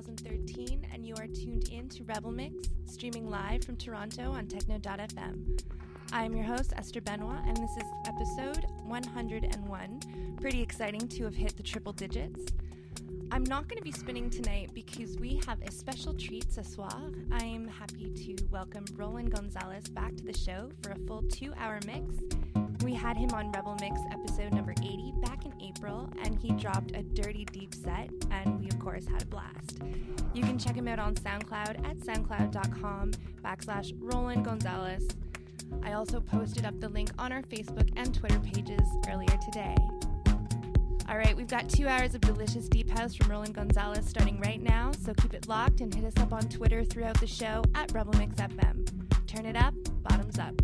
November 9th, 2013, and you are tuned in to Rebel Mix, streaming live from Toronto on Techno.fm. I am your host, Esther Benoit, and this is episode 101. Pretty exciting to have hit the triple digits. I'm not going to be spinning tonight because we have a special treat ce soir. I am happy to welcome Roland Gonzalez back to the show for a full two hour mix. We had him on Rebel Mix episode number 80 back in April, and he dropped a dirty deep set, and we, of course, had a blast. You can check him out on SoundCloud at soundcloud.com backslash Roland Gonzalez. I also posted up the link on our Facebook and Twitter pages earlier today. All right, we've got two hours of delicious deep house from Roland Gonzalez starting right now, so keep it locked and hit us up on Twitter throughout the show at Rebel. Turn it up, bottoms up.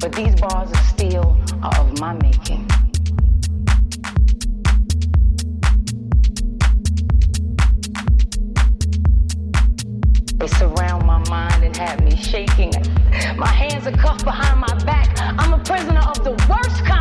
But these bars of steel are of my making. They surround my mind and have me shaking. My hands are cuffed behind my back. I'm a prisoner of the worst kind.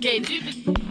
Gates.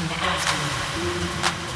in the afternoon.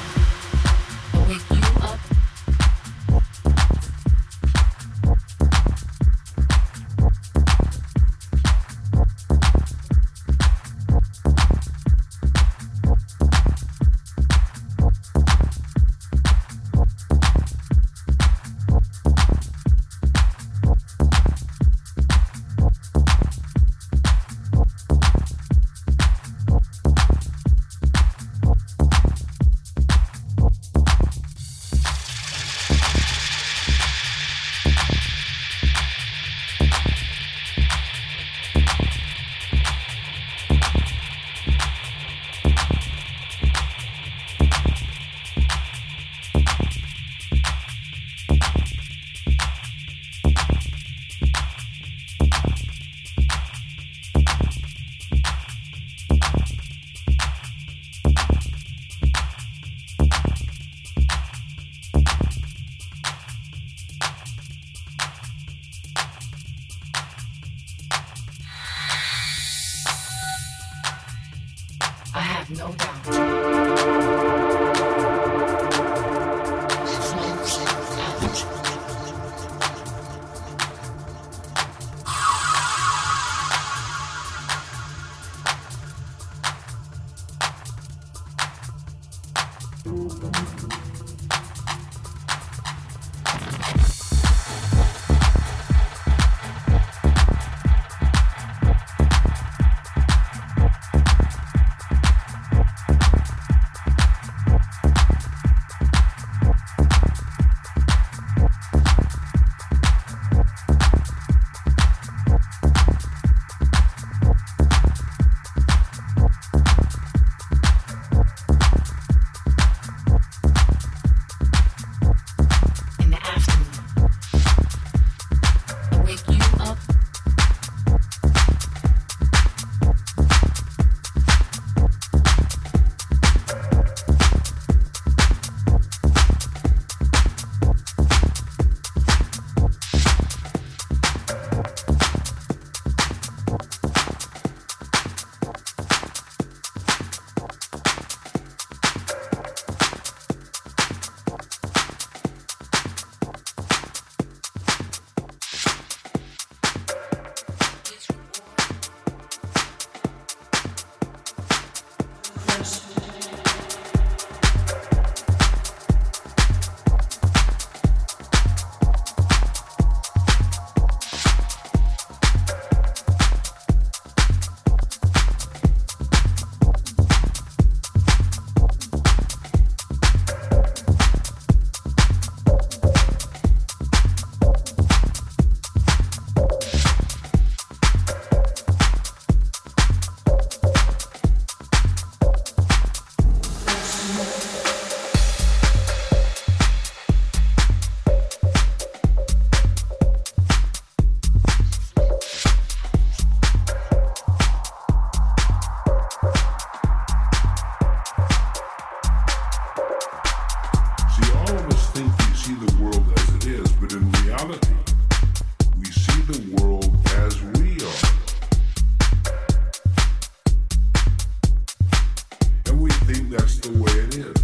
we think that's the way it is.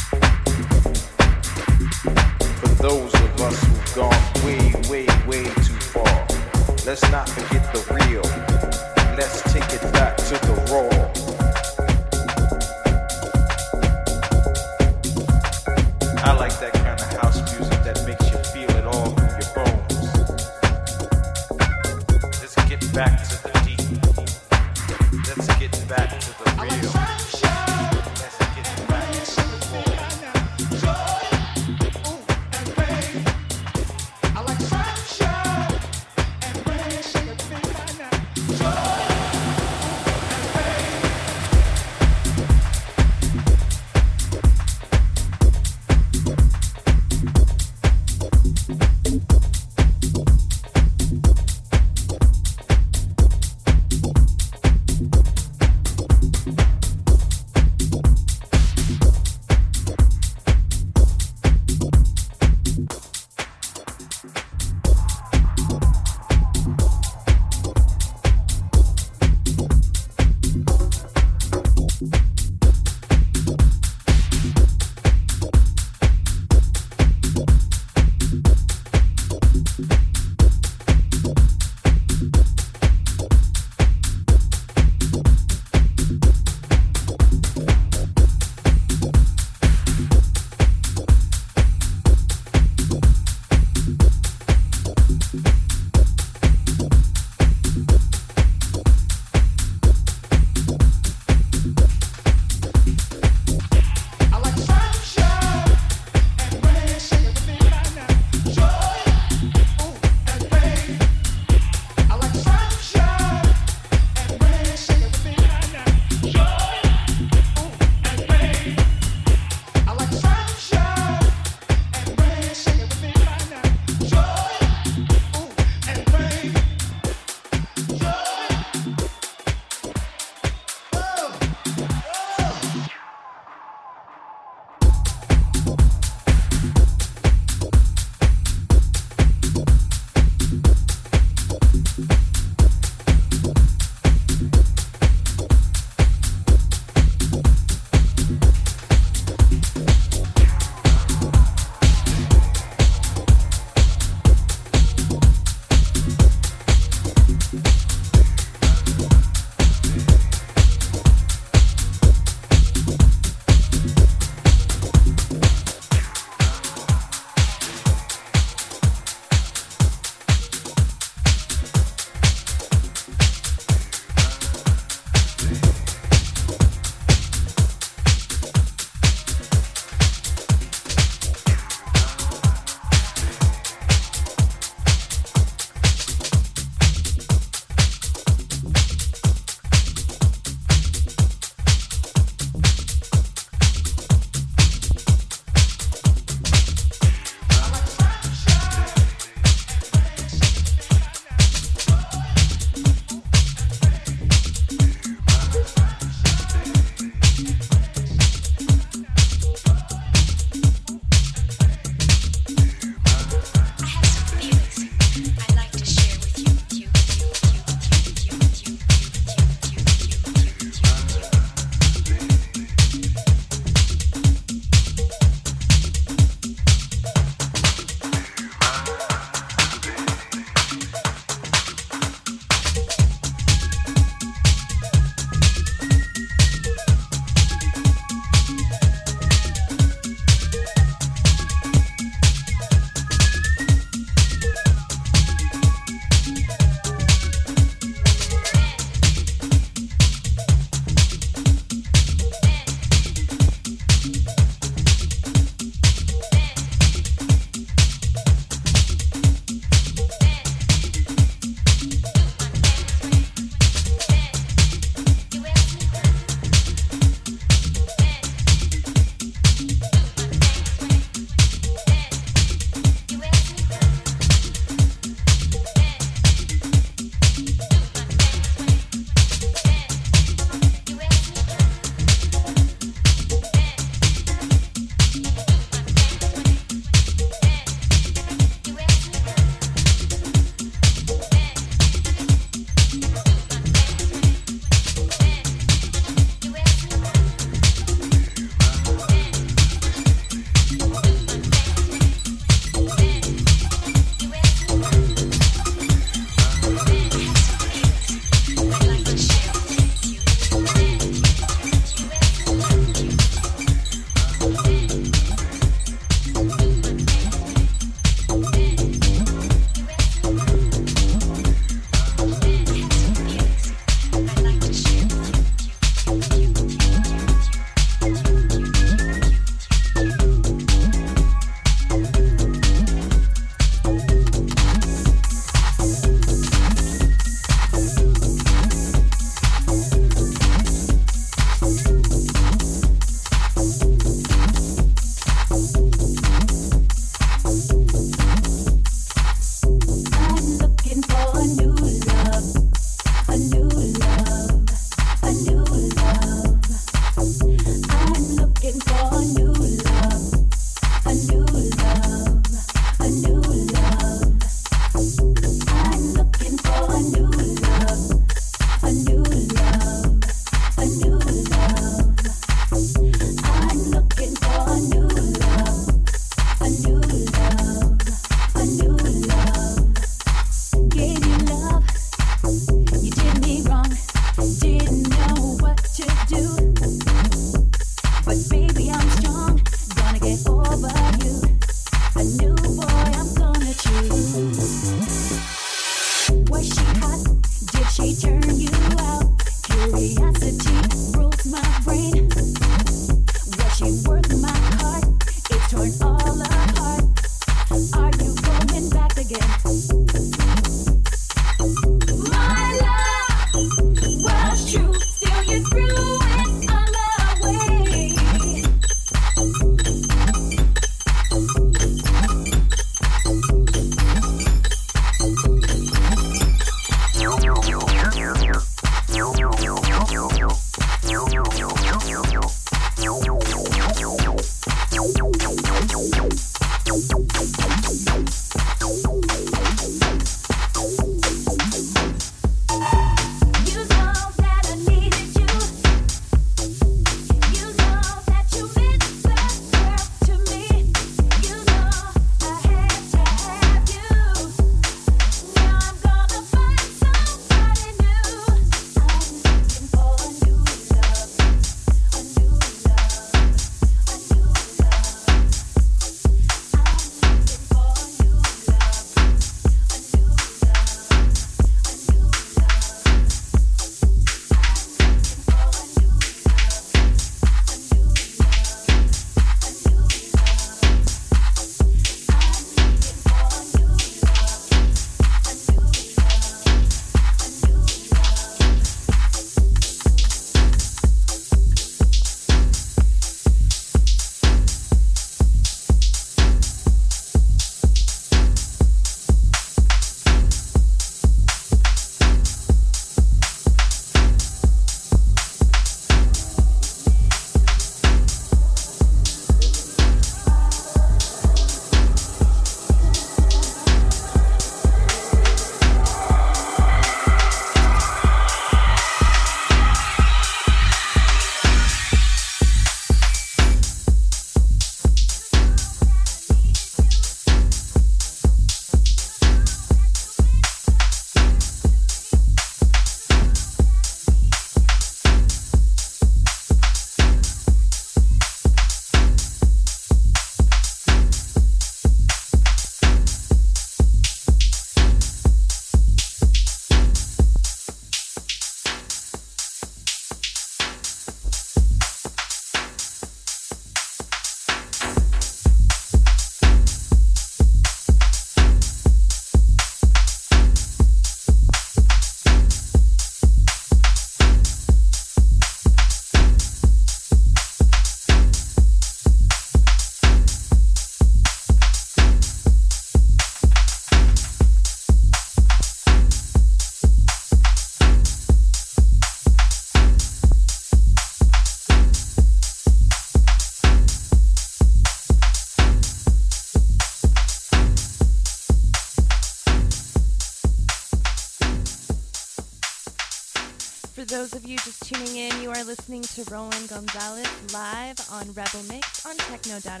On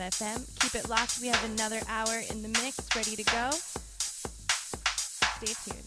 Keep it locked. We have another hour in the mix ready to go. Stay tuned.